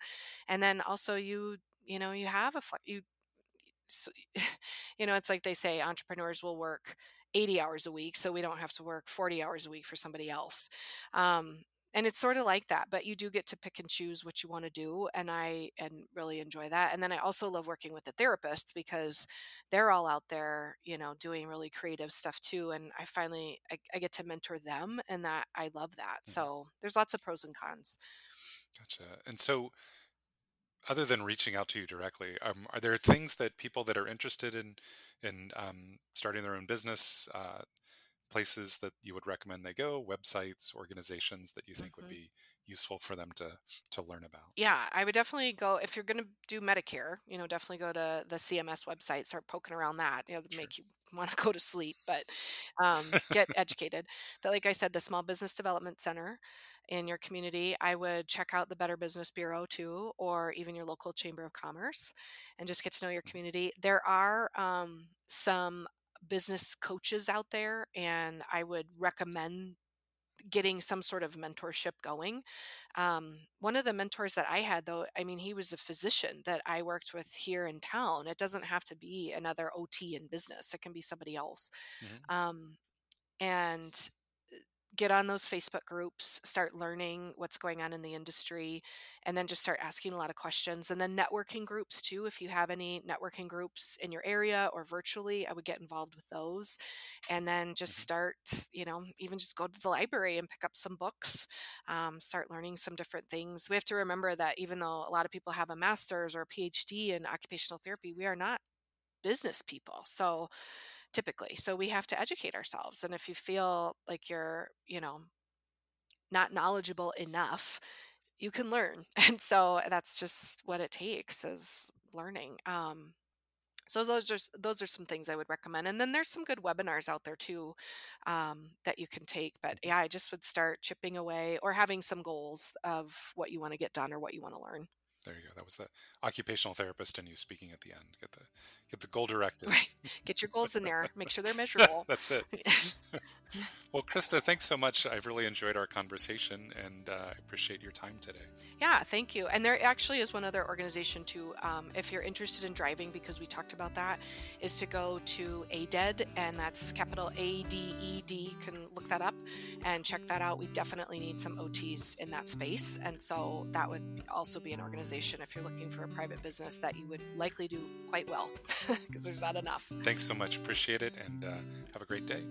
And then also you you know you have a you so, you know it's like they say entrepreneurs will work 80 hours a week so we don't have to work 40 hours a week for somebody else. Um, and it's sort of like that but you do get to pick and choose what you want to do and i and really enjoy that and then i also love working with the therapists because they're all out there you know doing really creative stuff too and i finally i, I get to mentor them and that i love that mm-hmm. so there's lots of pros and cons gotcha and so other than reaching out to you directly um, are there things that people that are interested in in um, starting their own business uh, places that you would recommend they go websites organizations that you think mm-hmm. would be useful for them to to learn about yeah i would definitely go if you're going to do medicare you know definitely go to the cms website start poking around that you know sure. make you want to go to sleep but um, get educated that like i said the small business development center in your community i would check out the better business bureau too or even your local chamber of commerce and just get to know your mm-hmm. community there are um, some business coaches out there, and I would recommend getting some sort of mentorship going. Um, one of the mentors that I had, though, I mean, he was a physician that I worked with here in town. It doesn't have to be another OT in business, it can be somebody else. Mm-hmm. Um, and get on those Facebook groups, start learning what's going on in the industry, and then just start asking a lot of questions. And then networking groups too. If you have any networking groups in your area or virtually, I would get involved with those. And then just mm-hmm. start, you know, even just go to the library and pick up some books, um, start learning some different things. We have to remember that even though a lot of people have a master's or a PhD in occupational therapy, we are not business people. So typically. So we have to educate ourselves. And if you feel like you're, you know, not knowledgeable enough, you can learn. And so that's just what it takes is learning. Um, so those are those are some things I would recommend. And then there's some good webinars out there too um, that you can take. But yeah, I just would start chipping away or having some goals of what you want to get done or what you want to learn. There you go. That was the occupational therapist and you speaking at the end. Get the get the goal directed. Right. Get your goals in there. Make sure they're measurable. That's it. well, Krista, thanks so much. I've really enjoyed our conversation and uh, I appreciate your time today. Yeah, thank you. And there actually is one other organization too. Um, if you're interested in driving, because we talked about that, is to go to ADED, and that's capital A D E D. You can look that up and check that out. We definitely need some OTs in that space, and so that would also be an organization if you're looking for a private business that you would likely do quite well, because there's not enough. Thanks so much. Appreciate it, and uh, have a great day.